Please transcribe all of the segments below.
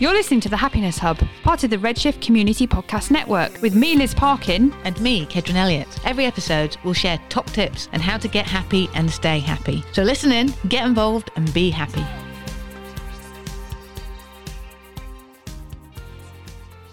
You're listening to the Happiness Hub, part of the Redshift Community Podcast Network, with me, Liz Parkin. And me, Kedron Elliott. Every episode, we'll share top tips on how to get happy and stay happy. So listen in, get involved, and be happy.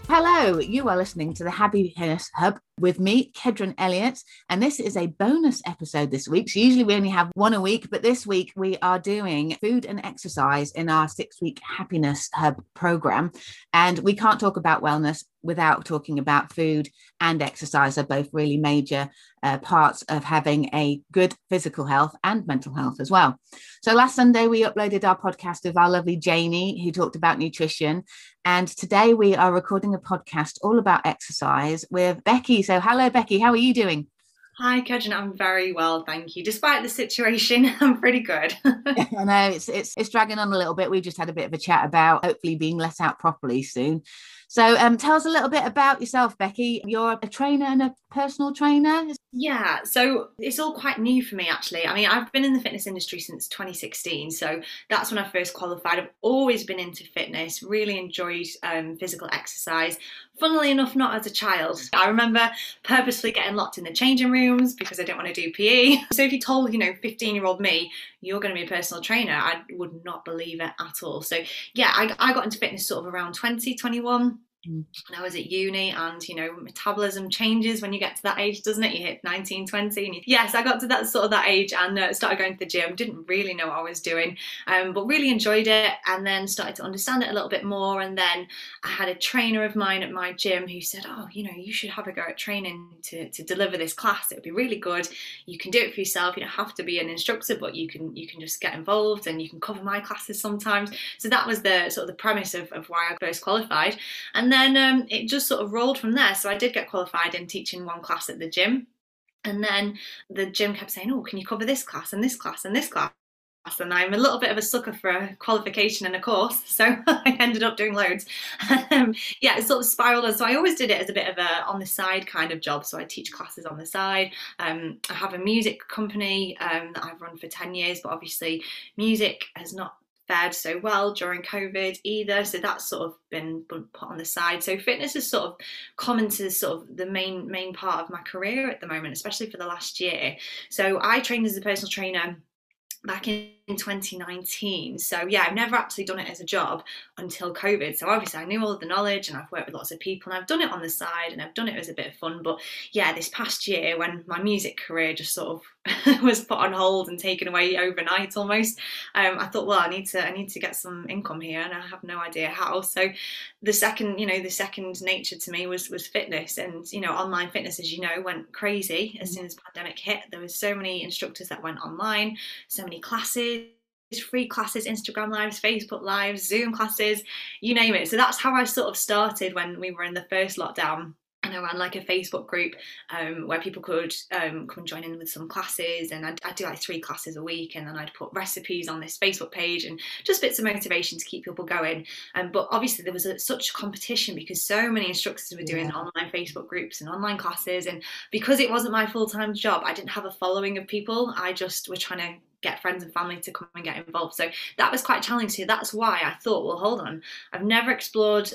Hello, you are listening to the Happiness Hub with me, Kedron Elliott, and this is a bonus episode this week. So usually we only have one a week, but this week we are doing food and exercise in our six-week Happiness Hub program, and we can't talk about wellness without talking about food and exercise are both really major uh, parts of having a good physical health and mental health as well. So last Sunday we uploaded our podcast with our lovely Janie who talked about nutrition and today we are recording a podcast all about exercise with Beckie so, hello, Beckie. How are you doing? Hi, Kedron. I'm very well, thank you. Despite the situation, I'm pretty good. I know it's it's it's dragging on a little bit. We just had a bit of a chat about hopefully being let out properly soon. So, um, tell us a little bit about yourself, Beckie. You're a trainer and a personal trainer. Yeah, so it's all quite new for me actually. I mean, I've been in the fitness industry since 2016, so that's when I first qualified. I've always been into fitness, really enjoyed um, physical exercise. Funnily enough, not as a child. I remember purposely getting locked in the changing rooms because I didn't want to do PE. So if you told, you know, 15 year old me, you're going to be a personal trainer, I would not believe it at all. So yeah, I, I got into fitness sort of around 20, 21 and I was at uni, and you know, metabolism changes when you get to that age, doesn't it? You hit 19, 20. And you, yes, I got to that sort of that age and uh, started going to the gym. Didn't really know what I was doing, um, but really enjoyed it. And then started to understand it a little bit more. And then I had a trainer of mine at my gym who said, "Oh, you know, you should have a go at training to, to deliver this class. It would be really good. You can do it for yourself. You don't have to be an instructor, but you can you can just get involved and you can cover my classes sometimes." So that was the sort of the premise of, of why I first qualified. And then then um, it just sort of rolled from there. So I did get qualified in teaching one class at the gym. And then the gym kept saying, Oh, can you cover this class and this class and this class? And I'm a little bit of a sucker for a qualification and a course. So I ended up doing loads. um, yeah, it sort of spiraled. And so I always did it as a bit of a on the side kind of job. So I teach classes on the side. Um, I have a music company um, that I've run for 10 years, but obviously music has not fared so well during COVID either. So that's sort of been put on the side. So fitness is sort of common to sort of the main main part of my career at the moment, especially for the last year. So I trained as a personal trainer back in 2019. So yeah, I've never actually done it as a job until COVID. So obviously I knew all the knowledge and I've worked with lots of people and I've done it on the side and I've done it as a bit of fun. But yeah, this past year when my music career just sort of was put on hold and taken away overnight almost, um, I thought, well, I need to I need to get some income here and I have no idea how. So the second, you know, the second nature to me was was fitness and you know, online fitness as you know went crazy as mm. soon as pandemic hit. There was so many instructors that went online, so many classes free classes, Instagram lives, Facebook lives, Zoom classes, you name it. So that's how I sort of started when we were in the first lockdown. And I ran like a Facebook group um, where people could um, come join in with some classes, and I'd, I'd, do like three classes a week, and then I'd put recipes on this Facebook page and just bits of motivation to keep people going. Um, but obviously, there was a, such competition because so many instructors were doing yeah. online Facebook groups and online classes, and because it wasn't my full time job, I didn't have a following of people. I just were trying to get friends and family to come and get involved. So that was quite challenging. So that's why I thought, well, hold on, I've never explored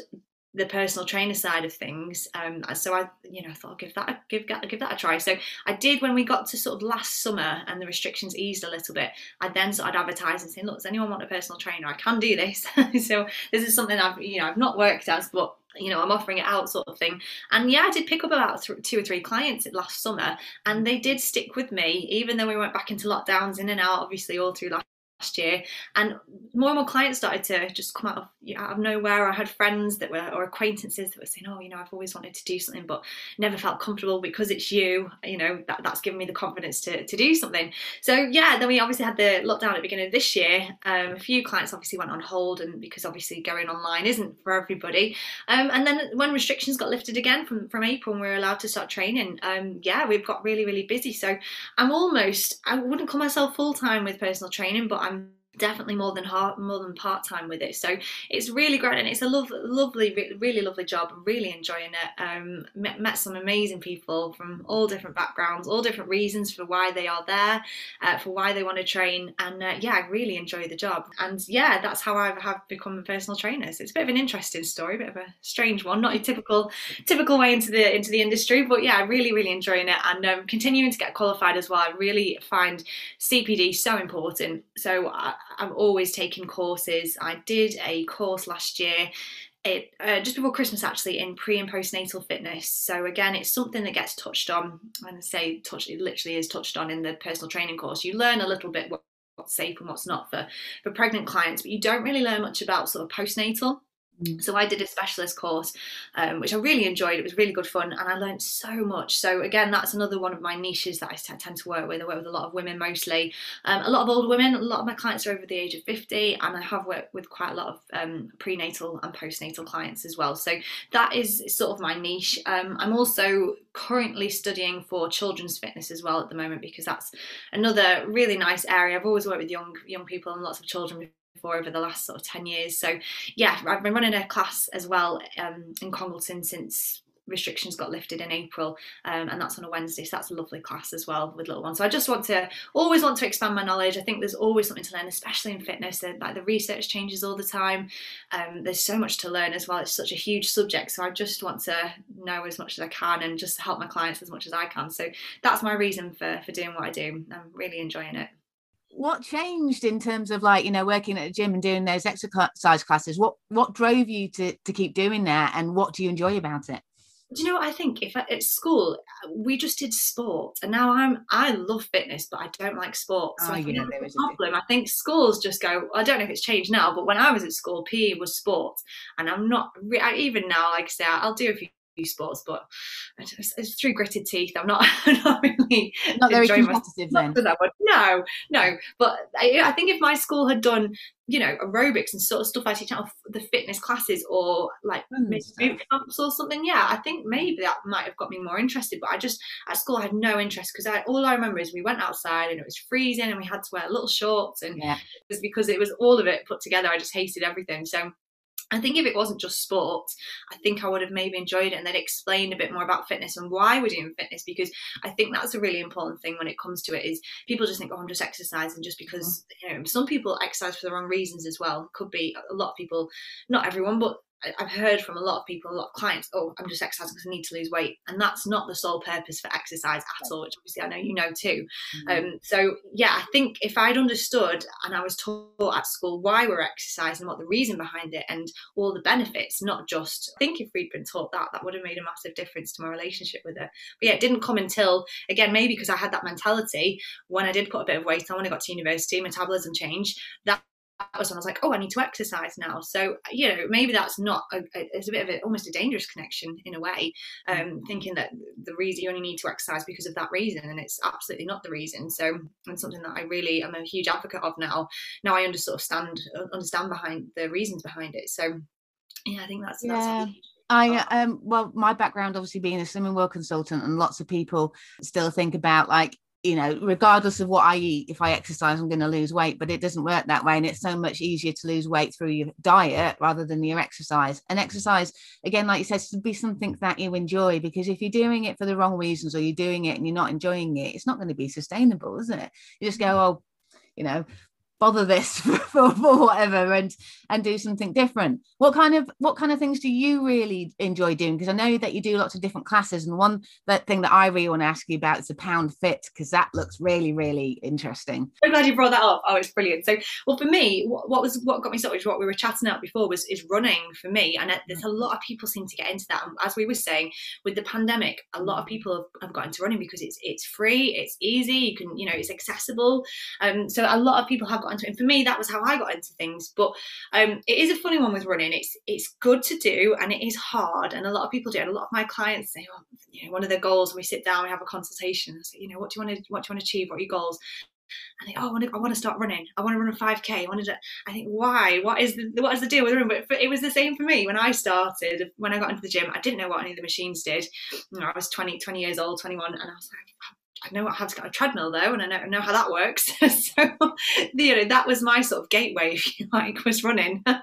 the personal trainer side of things. Um, so I, you know, I thought I'll give that a, give give that a try. So I did when we got to sort of last summer and the restrictions eased a little bit. I then started advertising, saying, "Look, does anyone want a personal trainer? I can do this." so this is something I've, you know, I've not worked as, but you know, I'm offering it out sort of thing. And yeah, I did pick up about th- two or three clients last summer, and they did stick with me, even though we went back into lockdowns in and out, obviously, all through last last year. And more and more clients started to just come out of, you know, out of nowhere. I had friends that were or acquaintances that were saying oh you know i've always wanted to do something but never felt comfortable because it's you. You know that, that's given me the confidence to, to do something. So yeah then we obviously had the lockdown at the beginning of this year. Um, a few clients obviously went on hold and because obviously going online isn't for everybody. Um, and then when restrictions got lifted again from from april and we were allowed to start training um, yeah we've got really really busy. So i'm almost i wouldn't call myself full-time with personal training but i'm cambio definitely more than hard, more than part time with it. So it's really great and it's a love, lovely, really lovely job. I'm really enjoying it. Um, met, met, some amazing people from all different backgrounds, all different reasons for why they are there, uh, for why they want to train, and uh, yeah, I really enjoy the job. And yeah, that's how I have become a personal trainer. So it's a bit of an interesting story, a bit of a strange one, not a typical typical way into the into the industry, but yeah, really really enjoying it and um, continuing to get qualified as well. I really find CPD so important. So I, I'm always taking courses. I did a course last year it uh, just before Christmas actually in pre and postnatal fitness. So again, it's something that gets touched on. When I say touch, it literally is touched on in the personal training course. You learn a little bit what's safe and what's not for for pregnant clients, but you don't really learn much about sort of postnatal. So I did a specialist course, um, which I really enjoyed. It was really good fun, and I learned so much. So again, that's another one of my niches that I tend to work with. I work with a lot of women mostly, um, a lot of older women. A lot of my clients are over the age of fifty, and I have worked with quite a lot of um, prenatal and postnatal clients as well. So that is sort of my niche. Um, I'm also currently studying for children's fitness as well at the moment because that's another really nice area. I've always worked with young young people and lots of children for over the last sort of 10 years. So yeah, I've been running a class as well um, in Congleton since restrictions got lifted in April, um, and that's on a Wednesday. So that's a lovely class as well with little ones. So I just want to always want to expand my knowledge. I think there's always something to learn, especially in fitness. And like the research changes all the time. Um, there's so much to learn as well. It's such a huge subject. So I just want to know as much as I can and just help my clients as much as I can. So that's my reason for for doing what I do. I'm really enjoying it what changed in terms of like you know working at a gym and doing those exercise classes what what drove you to to keep doing that and what do you enjoy about it do you know what I think? If I, at school uh, we just did sport, and now I'm I love fitness, but I don't like sport. So oh, I yeah, there was a problem. I think schools just go. I don't know if it's changed now, but when I was at school, PE was sport, and I'm not even now. Like I say, I'll do a few sports, but it's, it's through gritted teeth. I'm not, not really not very competitive then. No, no. But I, I, think if my school had done, you know, aerobics and sort of stuff I teach out the fitness classes or like hmm. boot camps or something, yeah, I think maybe that might have got me more interested. But I just at school I had no interest because I all I remember is we went outside and it was freezing and we had to wear little shorts and yeah. it was because it was all of it put together. I just hated everything. So I think if it wasn't just sport, I think I would have maybe enjoyed it and then explained a bit more about fitness and why we're doing fitness because I think that's a really important thing when it comes to it is people just think, oh, I'm just exercising just because, mm-hmm. you know, some people exercise for the wrong reasons as well. Could be a lot of people, not everyone, but I've heard from a lot of people, a lot of clients, oh, I'm just exercising because I need to lose weight. And that's not the sole purpose for exercise at all, which obviously I know you know too. Mm-hmm. Um, so, yeah, I think if I'd understood and I was taught at school why we're exercising, what the reason behind it, and all the benefits, not just, I think if we'd been taught that, that would have made a massive difference to my relationship with it. But yeah, it didn't come until, again, maybe because I had that mentality when I did put a bit of weight on when I got to university, metabolism changed. That that was when I was like, oh, I need to exercise now. So you know, maybe that's not a, it's a bit of a, almost a dangerous connection in a way, um, thinking that the reason you only need to exercise because of that reason, and it's absolutely not the reason. So and something that I really am a huge advocate of now. Now I understand understand behind the reasons behind it. So yeah, I think that's yeah. That's I um well my background obviously being a Slimming World consultant and lots of people still think about like you know, regardless of what I eat, if I exercise, I'm going to lose weight. But it doesn't work that way. And it's so much easier to lose weight through your diet rather than your exercise. And exercise, again, like you said, should be something that you enjoy because if you're doing it for the wrong reasons or you're doing it and you're not enjoying it, it's not going to be sustainable, is it? You just go, oh, you know, bother this for, for, whatever and and do something different. What kind of what kind of things do you really enjoy doing? Because i know that you do lots of different classes and one that thing that i really want to ask you about is the pound fit because that looks really really interesting. I'm glad you brought that up. Oh it's brilliant. So well for me what, what was what got me started what we were chatting about before was is running for me and there's a lot of people seem to get into that. And as we were saying with the pandemic a lot of people have, have got into running because it's it's free it's easy you can you know it's accessible. Um so a lot of people have got into it. And for me, that was how I got into things. But um, it is a funny one with running. It's it's good to do and it is hard. And a lot of people do. And a lot of my clients say, oh, you know, one of their goals we sit down, we have a consultation. Say, you know, what do you want to what do you want to achieve? What are your goals? I think, oh, I want, to, I want to start running. I want to run a 5k. I wanted to, I think, why? What is the what is the deal with running? But it was the same for me when I started. When I got into the gym, I didn't know what any of the machines did. You know, I was 20, 20 years old, 21, and I was like, I know how to get a treadmill though, and I know, I know how that works. so, you know, that was my sort of gateway, if you like, was running. um,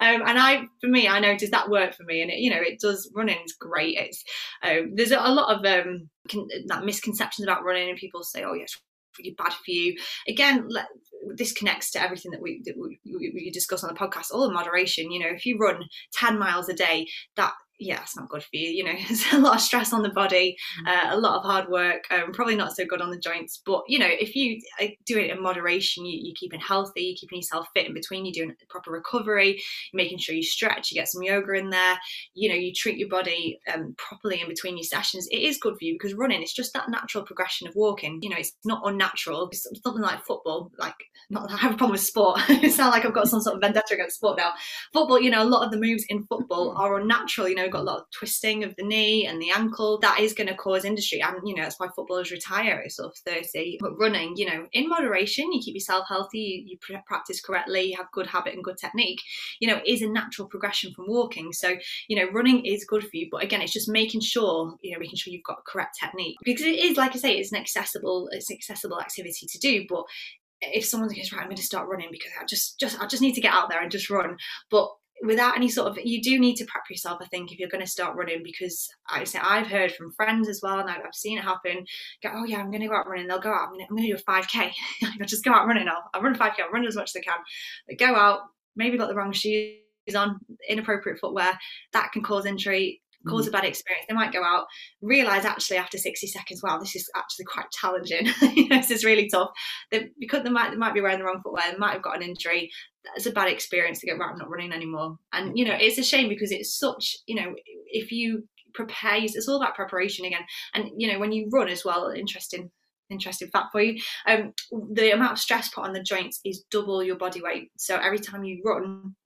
and I, for me, I noticed that worked for me, and it, you know, it does. Running's great. It's um, there's a lot of um, con- that misconceptions about running, and people say, oh yes, really bad for you. Again, let, this connects to everything that we, that we, we discuss on the podcast. All in moderation. You know, if you run ten miles a day, that yeah, it's not good for you. You know, there's a lot of stress on the body, mm. uh, a lot of hard work, um, probably not so good on the joints. But you know, if you uh, do it in moderation, you, you're keeping healthy, you're keeping yourself fit in between, you're doing proper recovery, making sure you stretch, you get some yoga in there. You know, you treat your body um, properly in between your sessions. It is good for you because running, it's just that natural progression of walking. You know, it's not unnatural. It's something like football. Like, not that I have a problem with sport. it's not like I've got some sort of vendetta against sport now. Football, you know, a lot of the moves in football mm. are unnatural. You know, got a lot of twisting of the knee and the ankle. That is going to cause injury. And, you know, that's why footballers retire at sort of 30. But running, you know, in moderation, you keep yourself healthy, you, you practice correctly, you have good habit and good technique, you know, is a natural progression from walking. So, you know, running is good for you. But again, it's just making sure, you know, making sure you've got correct technique. Because it is, like I say, it's an accessible, it's an accessible activity to do. But if someone goes right i'm going to start running because i just just i just need to get out there and just run but without any sort of you do need to prep yourself i think if you're going to start running because i say i've heard from friends as well and i've seen it happen go oh yeah i'm going to go out running they'll go out i'm going to, I'm going to do a 5k i'll just go out running i'll, I'll run a 5k i'll run as much as i can they go out maybe got the wrong shoes on inappropriate footwear that can cause injury cause a mm. bad experience. They might go out, realize actually after 60 seconds, wow, this is actually quite challenging. you know, this is really tough. They, because they might, they might be wearing the wrong footwear, they might have got an injury. That's a bad experience to go, right, I'm not running anymore. And, you know, it's a shame because it's such, you know, if you prepare, it's all about preparation again. And, you know, when you run as well, interesting interesting fact for you. Um, the amount of stress put on the joints is double your body weight. So every time you run,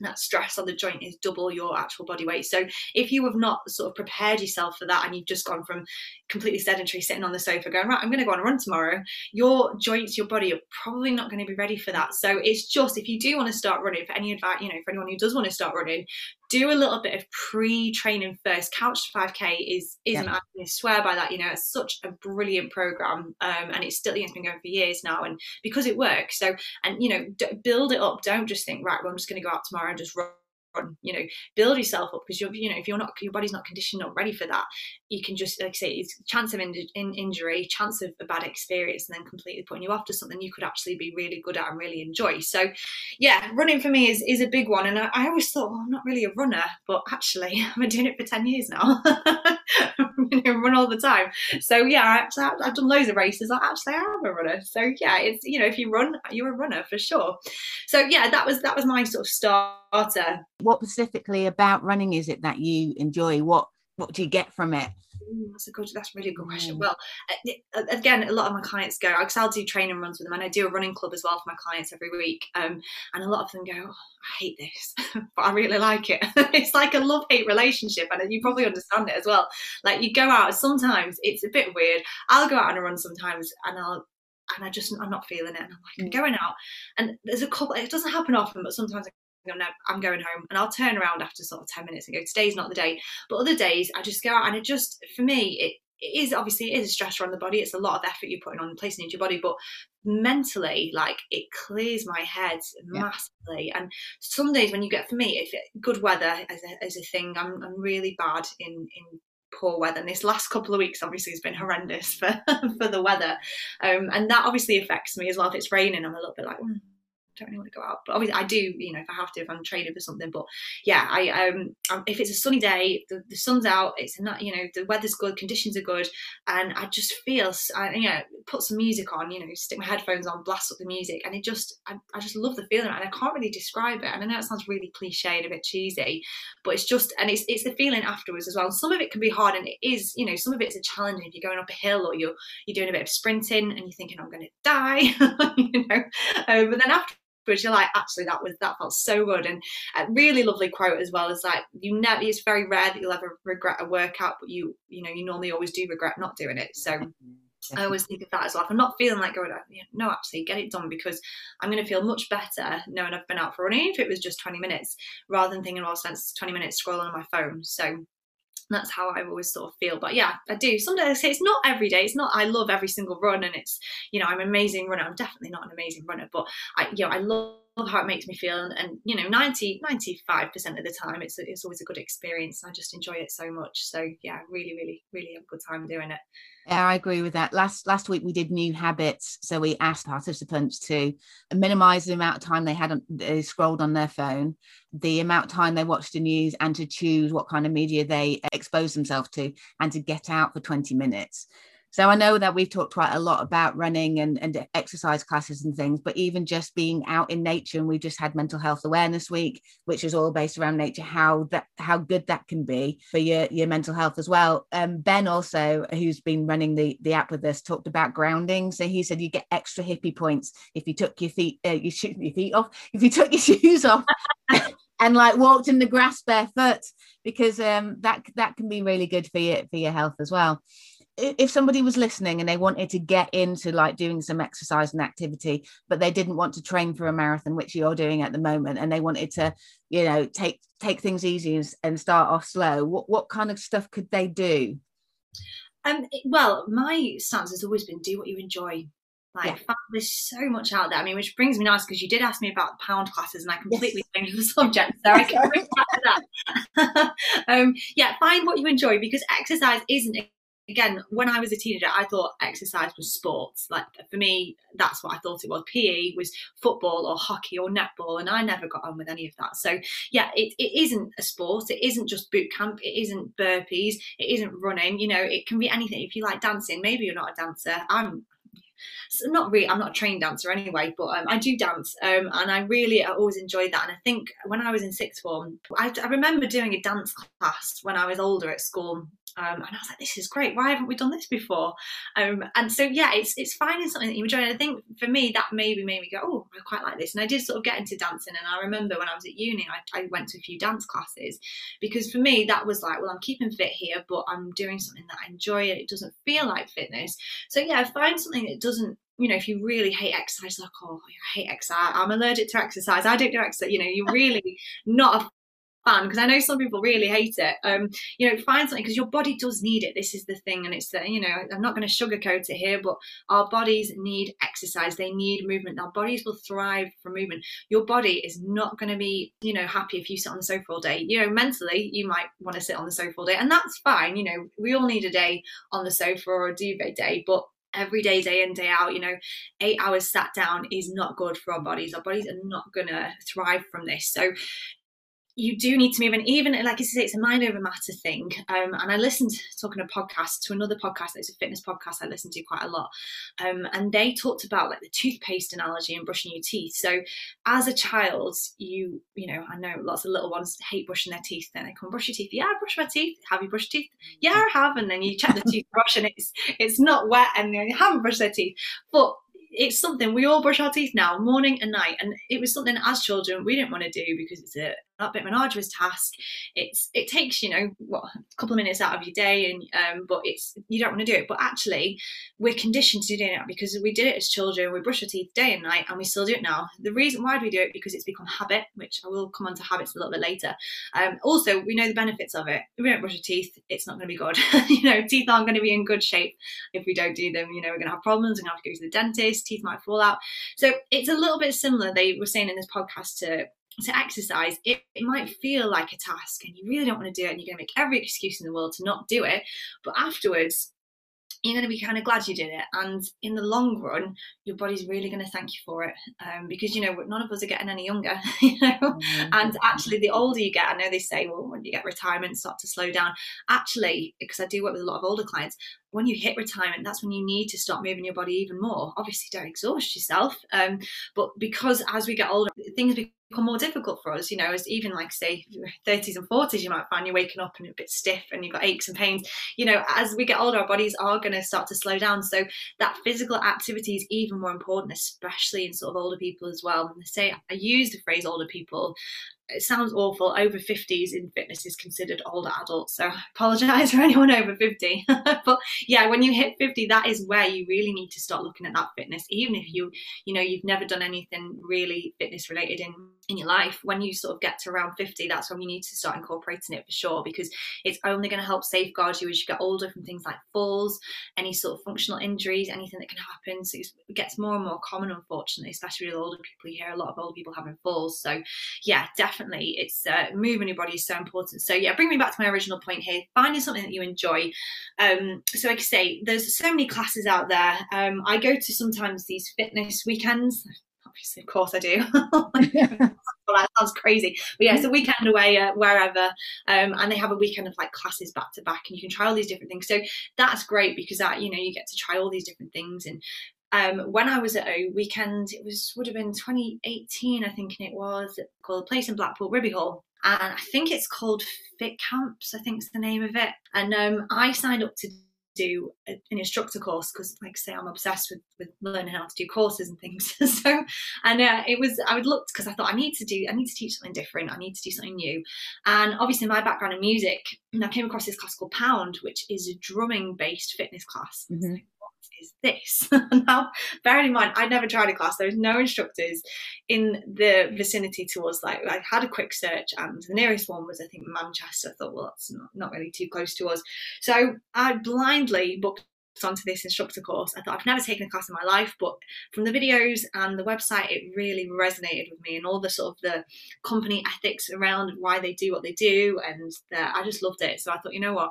that stress on the joint is double your actual body weight. So if you have not sort of prepared yourself for that and you've just gone from completely sedentary sitting on the sofa going, right, I'm going to go on a run tomorrow, your joints, your body are probably not going to be ready for that. So it's just if you do want to start running, for any advice, you know, for anyone who does want to start running, do a little bit of pre-training first. Couch 5K is isn't yeah. I swear by that. You know, it's such a brilliant program, um, and it's still it's been going for years now, and because it works. So, and you know, d- build it up. Don't just think, right, well, I'm just going to go out tomorrow and just run you know build yourself up because you're you know if you're not your body's not conditioned not ready for that you can just like I say it's chance of in, in injury chance of a bad experience and then completely putting you off to something you could actually be really good at and really enjoy. So yeah running for me is is a big one and I, I always thought well I'm not really a runner but actually I've been doing it for 10 years now you know, run all the time. So yeah I I've done loads of races. I actually am a runner. So yeah it's you know if you run you're a runner for sure. So yeah that was that was my sort of starter. What specifically about running is it that you enjoy? What what do you get from it Ooh, that's a good. That's a really good question. Mm. Well, uh, again, a lot of my clients go because I'll do training runs with them, and I do a running club as well for my clients every week. Um, and a lot of them go, oh, "I hate this, but I really like it." it's like a love hate relationship, and you probably understand it as well. Like you go out, sometimes it's a bit weird. I'll go out on a run sometimes, and I'll and I just I'm not feeling it, and I'm like I'm mm. going out, and there's a couple. It doesn't happen often, but sometimes I no, I'm going home. And I'll turn around after sort of 10 minutes and go, today's not the day. But other days I just go out and it just, for me, it, it is obviously it is a stressor on the body. It's a lot of effort you're putting on placing into your body, but mentally, like it clears my head yeah. massively. And some days when you get, for me, if it, good weather as a, as a thing, I'm, I'm really bad in in poor weather. And this last couple of weeks, obviously, has been horrendous for for the weather, um, and that obviously affects me as well. If it's raining, I'm a little bit like. Mm don't really want to go out. But obviously, I do, you know, if I have to, if I'm training for something. But yeah, I um, if it's a sunny day, the, the sun's out, it's not, you know, the weather's good, conditions are good, and I just feel, I, you know, put some music on, you know, stick my headphones on, blast up the music, and it just, I, I just love the feeling, and I can't really describe it. And I know it sounds really cliche and a bit cheesy, but it's just, and it's it's the feeling afterwards as well. Some of it can be hard, and it is, you know, some of it's a challenge if you're going up a hill or you're you're doing a bit of sprinting and you're thinking I'm going to die, you know, uh, but then after but you're like actually that was that felt so good and a really lovely quote as well is like you never it's very rare that you'll ever regret a workout but you you know you normally always do regret not doing it so mm-hmm. I always think of that as well. If I'm not feeling like going, no, actually, get it done because I'm going to feel much better knowing I've been out for running if it was just 20 minutes rather than thinking, oh, well, since 20 minutes scrolling on my phone. So that's how I always sort of feel. But yeah, I do. Sometimes I say it's not every day. It's not. I love every single run, and it's you know I'm an amazing runner. I'm definitely not an amazing runner, but I you know I love how it makes me feel and, and, you know 90 95 percent of the time it's it's always a good experience i just enjoy it so much. So yeah really really really have a good time doing it. Yeah i agree with that. Last last week we did new habits so we asked participants to minimize the amount of time they had on, they scrolled on their phone the amount of time they watched the news and to choose what kind of media they expose themselves to and to get out for 20 minutes so I know that we've talked quite a lot about running and, and exercise classes and things, but even just being out in nature, and we just had mental health awareness week, which is all based around nature, how that how good that can be for your, your mental health as well. Um, ben also, who's been running the, the app with us, talked about grounding. So he said you get extra hippie points if you took your feet, uh, you shoot your feet off, if you took your shoes off. and like walked in the grass barefoot because um, that that can be really good for your for your health as well if somebody was listening and they wanted to get into like doing some exercise and activity but they didn't want to train for a marathon which you're doing at the moment and they wanted to you know take take things easy and, start off slow what what kind of stuff could they do um well my stance has always been do what you enjoy like, yeah. there's so much out there. I mean, which brings me nice because you did ask me about pound classes, and I completely yes. changed the subject, so I can bring back to that. um, yeah, find what you enjoy because exercise isn't again, when I was a teenager, I thought exercise was sports. Like for me, that's what I thought it was. PE was football or hockey or netball, and I never got on with any of that. So yeah, it, it isn't a sport. It isn't just boot camp. It isn't burpees. It isn't running. You know, it can be anything. If you like dancing, maybe you're not a dancer. I'm so not really i'm not a trained dancer anyway but um, i do dance um, and i really I always enjoyed that and i think when i was in sixth form I, I remember doing a dance class when i was older at school um, and I was like, this is great. Why haven't we done this before? Um, and so, yeah, it's it's finding something that you enjoy. And I think for me, that maybe made me go, oh, I quite like this. And I did sort of get into dancing. And I remember when I was at uni, I, I went to a few dance classes because for me, that was like, well, I'm keeping fit here, but I'm doing something that I enjoy and it doesn't feel like fitness. So, yeah, find something that doesn't you know, if you really hate exercise, like, oh, I hate exercise, I'm allergic to exercise, I don't do exercise, you know, you're really not a fan because I know some people really hate it. Um, you know, find something because your body does need it. This is the thing, and it's the you know I'm not going to sugarcoat it here, but our bodies need exercise. They need movement. Our bodies will thrive from movement. Your body is not going to be you know happy if you sit on the sofa all day. You know, mentally you might want to sit on the sofa all day, and that's fine. You know, we all need a day on the sofa or a duvet day, but every day, day in, day out, you know, eight hours sat down is not good for our bodies. Our bodies are not going to thrive from this. So you do need to move and even like I say it's a mind over matter thing. Um, and I listened talking a podcast to another podcast it's a fitness podcast I listen to quite a lot. Um, and they talked about like the toothpaste analogy and brushing your teeth. So as a child you you know I know lots of little ones hate brushing their teeth. Then they come brush your teeth. Yeah I brush my teeth. Have you brushed teeth? Yeah I have. And then you check the toothbrush and it's it's not wet and they haven't brushed their teeth. But it's something we all brush our teeth now morning and night. And it was something as children we didn't want to do because it's a a bit of an arduous task. It's it takes you know what a couple of minutes out of your day, and um, but it's you don't want to do it. But actually, we're conditioned to doing it because we did it as children. We brush our teeth day and night, and we still do it now. The reason why do we do it because it's become habit, which I will come on to habits a little bit later. Um, also, we know the benefits of it. If we don't brush our teeth, it's not going to be good. you know, teeth aren't going to be in good shape if we don't do them. You know, we're going to have problems. We're going to have to go to the dentist. Teeth might fall out. So it's a little bit similar. They were saying in this podcast to to exercise, it, it might feel like a task and you really don't want to do it and you're going to make every excuse in the world to not do it. But afterwards, you're going to be kind of glad you did it. And in the long run, your body's really going to thank you for it um, because, you know, none of us are getting any younger, you know. Mm-hmm. And actually, the older you get, I know they say, well, when you get retirement, start to slow down. Actually, because I do work with a lot of older clients, when you hit retirement, that's when you need to start moving your body even more. Obviously, don't exhaust yourself. Um, but because as we get older, things become more difficult for us you know as even like say 30s and 40s you might find you're waking up and a bit stiff and you've got aches and pains you know as we get older our bodies are going to start to slow down so that physical activity is even more important especially in sort of older people as well and they say i use the phrase older people it sounds awful. Over 50s in fitness is considered older adults. So I apologize for anyone over 50. but yeah, when you hit 50, that is where you really need to start looking at that fitness. Even if you, you know, you've never done anything really fitness related in, in your life, when you sort of get to around 50, that's when you need to start incorporating it for sure, because it's only going to help safeguard you as you get older from things like falls, any sort of functional injuries, anything that can happen. So it gets more and more common, unfortunately, especially with older people. You hear a lot of older people having falls. So yeah, definitely it's uh, moving your body is so important so yeah bring me back to my original point here finding something that you enjoy um, so like i say there's so many classes out there um, i go to sometimes these fitness weekends obviously of course i do. That sounds crazy. But yeah it's a weekend away uh, wherever um, and they have a weekend of like classes back to back and you can try all these different things. So that's great because that you know you get to try all these different things. And um, when I was at a weekend, it was would have been 2018, I think it was, called a place in Blackpool, Ribby Hall. And I think it's called Fit Camps, I think is the name of it. And um, I signed up to do an instructor course because like I say I'm obsessed with, with learning how to do courses and things. So and uh, it was I would look because I thought I need to do I need to teach something different. I need to do something new. And obviously my background in music and I came across this class called Pound which is a drumming based fitness class. Mm-hmm is this? now, bearing in mind, I'd never tried a class. There was no instructors in the vicinity to us. Like, I had a quick search, and the nearest one was, I think, Manchester. I thought, well, that's not, not really too close to us. So I blindly booked onto this instructor course. I thought I've never taken a class in my life, but from the videos and the website, it really resonated with me and all the sort of the company ethics around why they do what they do, and the, I just loved it. So I thought, you know what,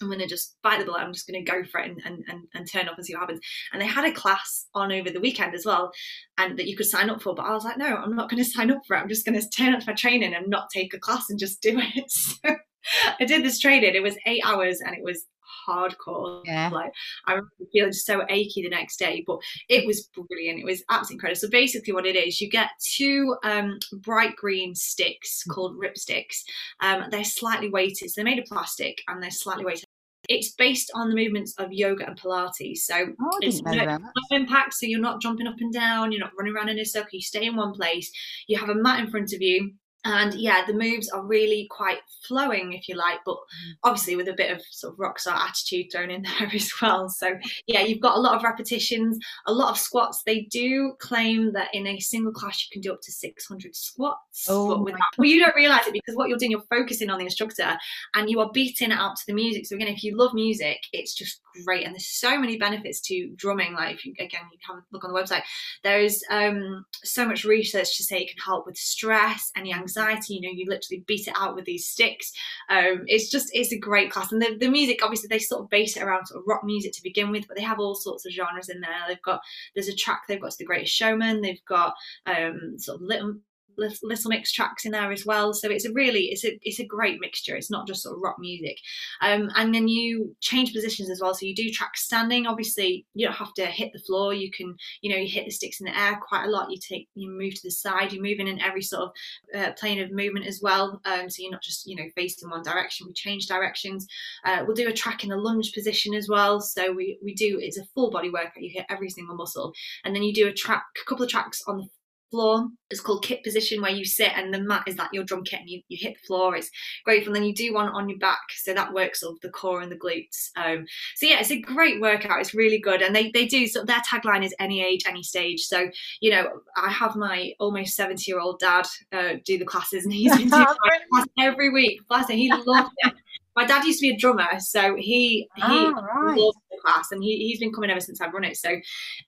I'm going to just bite the bullet. I'm just going to go for it and, and, and, and, turn off and see what happens. And they had a class on over the weekend as well, and that you could sign up for. But I was like, no, I'm not going to sign up for it. I'm just going to turn up my training and not take a class and just do it. So I did this training. It was eight hours, and it was hardcore. Yeah. Like I remember feeling so achy the next day, but it was brilliant. It was absolutely incredible. So basically, what it is, you get two um, bright green sticks mm. called Ripstix. Um, they're slightly weighted. So they're made of plastic and they're slightly weighted. It's based on the movements of yoga and Pilates. So oh, it's no, no, impact. So you're not jumping up and down, you're not running around in a circle, you stay in one place. You have a mat in front of you and yeah the moves are really quite flowing if you like but mm. obviously with a bit of sort of rock star attitude thrown in there as well. So yeah you've got a lot of repetitions a lot of squats. They do claim that in a single class you can do up to 600 squats oh but, but you don't realize it because what you're doing you're focusing on the instructor and you are beating it out to the music. So again if you love music it's just great. And there's so many benefits to drumming. Like if you again you have a look on the website there is um, so much research to say it can help with stress any anxiety anxiety you know you literally beat it out with these sticks. Um, it's just it's a great class. And the, the music obviously they sort of base it around sort of rock music to begin with but they have all sorts of genres in there. They've got there's a track they've got to the greatest showman they've got um, sort of little little mix tracks in there as well. So it's a really it's a it's a great mixture. It's not just sort of rock music. Um, and then you change positions as well. So you do track standing. Obviously you don't have to hit the floor. You can you know you hit the sticks in the air quite a lot. You take you move to the side. You're moving in every sort of uh, plane of movement as well. Um, so you're not just you know facing one direction. We change directions. Uh, we'll do a track in the lunge position as well. So we we do it's a full body workout. You hit every single muscle. And then you do a track a couple of tracks on the floor. It's called kit position where you sit and the mat is like your drum kit and you, you hit the floor. It's great. And then you do one on your back. So that works sort of the core and the glutes. Um, so yeah, it's a great workout. It's really good. And they, they do, so their tagline is any age, any stage. So, you know, I have my almost 70 year old dad uh, do the classes and he's been doing class every week. Bless him, he loves it. My dad used to be a drummer, so he he oh, right. loves the class, and he he's been coming ever since I've run it. So,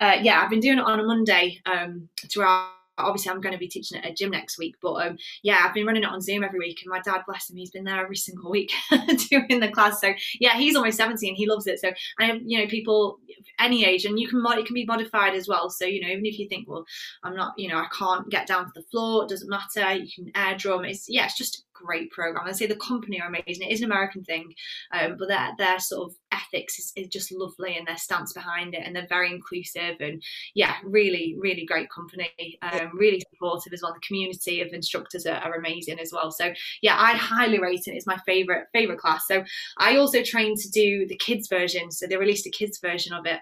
uh, yeah, I've been doing it on a Monday um, throughout obviously I'm going to be teaching at a gym next week, but um, yeah, I've been running it on Zoom every week, and my dad, bless him, he's been there every single week doing the class. So yeah, he's almost 70 and he loves it. So I have you know people any age, and you can it can be modified as well. So you know even if you think, well, I'm not, you know, I can't get down to the floor, it doesn't matter. You can air drum. It's yeah, it's just great program. I say the company are amazing. It is an American thing, um, but their their sort of ethics is, is, just lovely and their stance behind it, and they're very inclusive and yeah, really really great company. Um, really supportive as well. The community of instructors are, are amazing as well. So yeah, I highly rate it. It's my favorite favorite class. So I also trained to do the kids version. So they released a kids version of it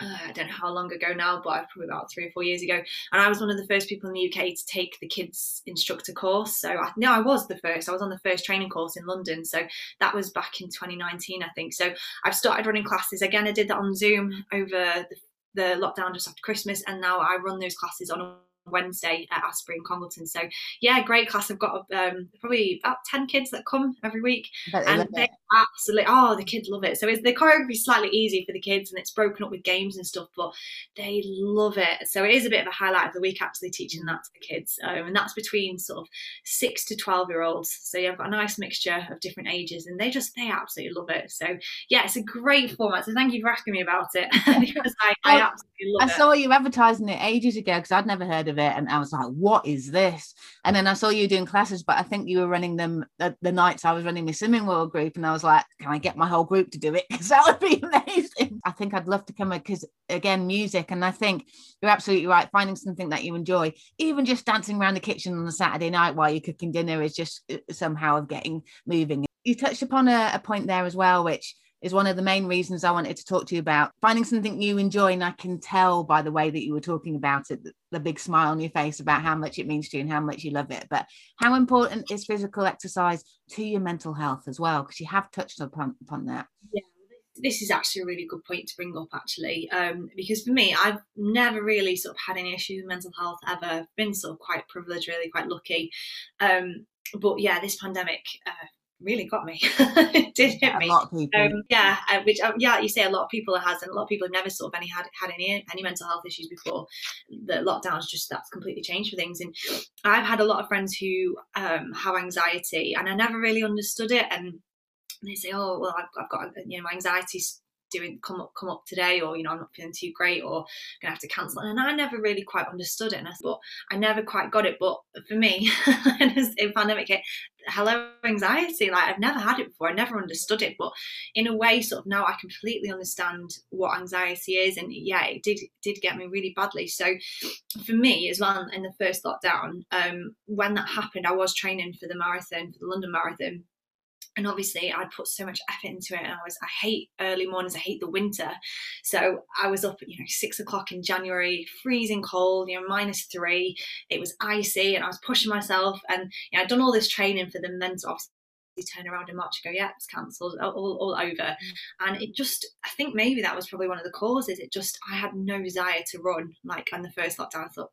uh, I don't know how long ago now, but probably about three or four years ago. And I was one of the first people in the UK to take the kids instructor course. So I, no, I was the first. I was on the first training course in London. So that was back in 2019, I think. So I've started running classes again. I did that on Zoom over the, the lockdown just after Christmas, and now I run those classes on Wednesday at Astbury and Congleton. So yeah, great class. I've got um, probably about ten kids that come every week, and they absolutely oh the kids love it. So it's, the choreography is slightly easy for the kids, and it's broken up with games and stuff, but they love it. So it is a bit of a highlight of the week actually teaching that to the kids, um, and that's between sort of six to twelve year olds. So yeah, I've got a nice mixture of different ages, and they just they absolutely love it. So yeah, it's a great format. So thank you for asking me about it because I, I absolutely love I it. I saw you advertising it ages ago because I'd never heard of it and I was like, what is this? And then I saw you doing classes, but I think you were running them the, the nights I was running my Slimming World group. And I was like, can I get my whole group to do it? Because that would be amazing. I think I'd love to come because, again, music. And I think you're absolutely right. Finding something that you enjoy, even just dancing around the kitchen on a Saturday night while you're cooking dinner, is just uh, somehow of getting moving. You touched upon a, a point there as well, which is one of the main reasons I wanted to talk to you about finding something you enjoy. And I can tell by the way that you were talking about it, the big smile on your face about how much it means to you and how much you love it. But how important is physical exercise to your mental health as well? Because you have touched upon, upon that. Yeah. This is actually a really good point to bring up, actually, um, because for me, I've never really sort of had any issues with mental health ever. Been sort of quite privileged, really quite lucky. Um, but yeah, this pandemic uh, really got me. it did hit me. A lot of people. Um, yeah, uh, which um, yeah, you say a lot of people has, and a lot of people have never sort of any had had any any mental health issues before. The lockdown's just that's completely changed for things, and I've had a lot of friends who um, have anxiety, and I never really understood it, and they say, oh well, I've, I've got you know my anxiety's doing come up come up today or you know I'm not feeling too great or gonna have to cancel. And I never really quite understood it and I thought I never quite got it. But for me in pandemic hit hello anxiety like I've never had it before. I never understood it. But in a way sort of now I completely understand what anxiety is and yeah it did did get me really badly. So for me as well in the first lockdown um when that happened I was training for the marathon for the London Marathon and obviously I'd put so much effort into it and I was I hate early mornings I hate the winter so I was up at you know six o'clock in January freezing cold you know minus three it was icy and I was pushing myself and you know, I'd done all this training for them then the mental turn around in March and go, yeah, it's cancelled, all, all over. Mm. And it just, I think maybe that was probably one of the causes. It just, I had no desire to run. Like on the first lockdown, I thought,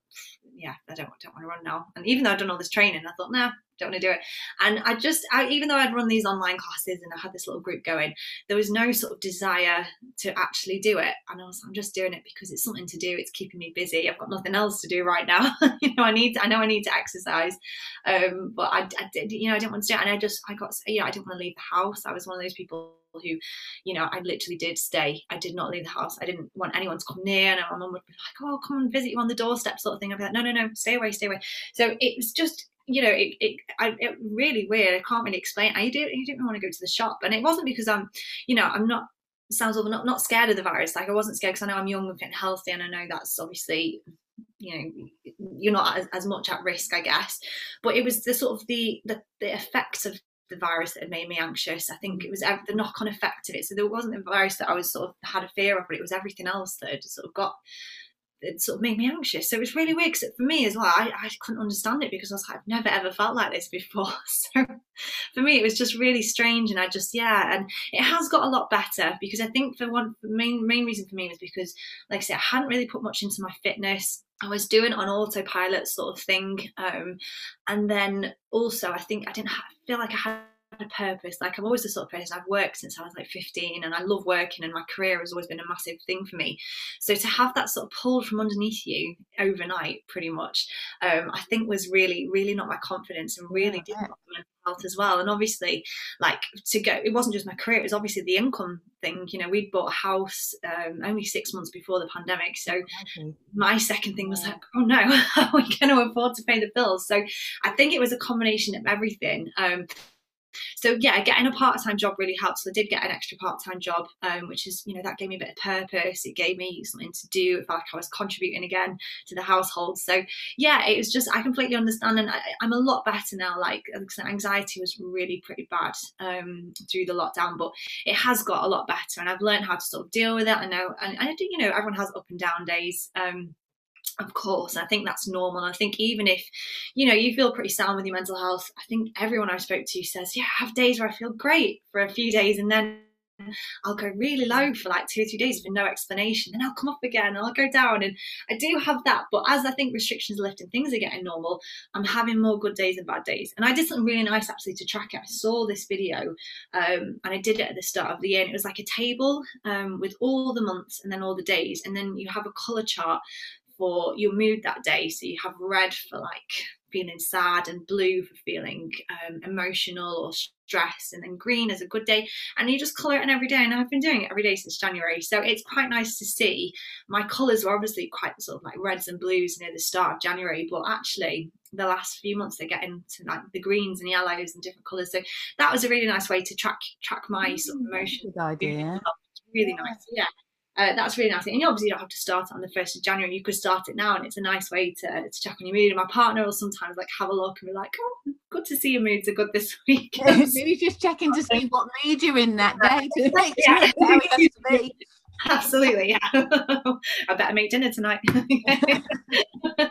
yeah, I don't, don't want to run now. And even though I'd done all this training, I thought, nah, don't want to do it. And I just, I, even though I'd run these online classes and I had this little group going, there was no sort of desire to actually do it. And I was, I'm just doing it because it's something to do. It's keeping me busy. I've got nothing else to do right now. you know, I need, I know I need to exercise, um, but I, I did, you know, I didn't want to do it. And I just, I got, know, I didn't want to leave the house. I was one of those people who, you know, I literally did stay. I did not leave the house. I didn't want anyone to come near. And my mum would be like, "Oh, come and visit you on the doorstep," sort of thing. I'd be like, "No, no, no, stay away, stay away." So it was just you know, it, it, I, it really weird. I can't really explain. I didn't, I didn't want to go to the shop, and it wasn't because I'm, you know, I'm not sounds awful, not not scared of the virus. Like I wasn't scared because I know I'm young and fit and healthy, and I know that's obviously, you know, you're not as, as much at risk, I guess. But it was the sort of the the, the effects of the virus that had made me anxious. I think it was the knock on effect of it. So there wasn't the virus that I was sort of had a fear of, but it was everything else that had sort of got it sort of made me anxious. So it was really weird because for me as well, I, I couldn't understand it because I was like, I've never ever felt like this before. So for me, it was just really strange. And I just, yeah, and it has got a lot better because I think for one, the main, main reason for me was because, like I said, I hadn't really put much into my fitness. I was doing on autopilot sort of thing. Um, and then also, I think I didn't feel like I had a purpose. Like I'm always the sort of person I've worked since I was like 15 and I love working and my career has always been a massive thing for me. So to have that sort of pulled from underneath you overnight pretty much, um, I think was really, really not my confidence and really yeah, did my health as well. And obviously like to go, it wasn't just my career, it was obviously the income thing. You know, we'd bought a house um, only six months before the pandemic. So my second thing was like, oh no, how are we going to afford to pay the bills? So I think it was a combination of everything. Um, so yeah, getting a part-time job really helps. So I did get an extra part-time job, um, which is, you know, that gave me a bit of purpose. It gave me something to do. It felt like I was contributing again to the household. So yeah, it was just I completely understand, and I, am a lot better now. Like anxiety was really pretty bad um, through the lockdown, but it has got a lot better, and I've learned how to sort of deal with it. I know, and I think you know everyone has up and down days. Um, of course i think that's normal i think even if you know you feel pretty sound with your mental health i think everyone i spoke to says yeah i have days where i feel great for a few days and then I'll go really low for like two or three days for no explanation. Then I'll come up again and I'll go down. And I do have that. But as I think restrictions are lifting, things are getting normal. I'm having more good days and bad days. And I did something really nice actually to track it. I saw this video um, and I did it at the start of the year. And it was like a table um, with all the months and then all the days. And then you have a colour chart for your mood that day. So you have red for like feeling sad and blue for feeling um, emotional or stress and then green is a good day. And you just colour it in every day. And I've been doing it every day since January. So it's quite nice to see. My colours were obviously quite sort of like reds and blues near the start of January, but actually the last few months they're getting to like the greens and yellows and different colours. So that was a really nice way to track track my sort of mm, emotions. Good idea. Really nice. Yeah. Uh, that's really nice. And you obviously don't have to start on the 1st of January. You could start it now, and it's a nice way to, to check on your mood. And my partner will sometimes like have a look and be like, oh, good to see your moods are good this week. Maybe just checking to see what mood you're in that day to make sure yeah. to. Absolutely, yeah. I better make dinner tonight.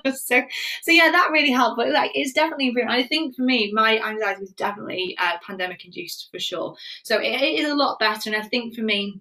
so, so yeah, that really helped. But like, it's definitely improved. I think for me, my anxiety was definitely uh, pandemic induced for sure. So it, it is a lot better. And I think for me,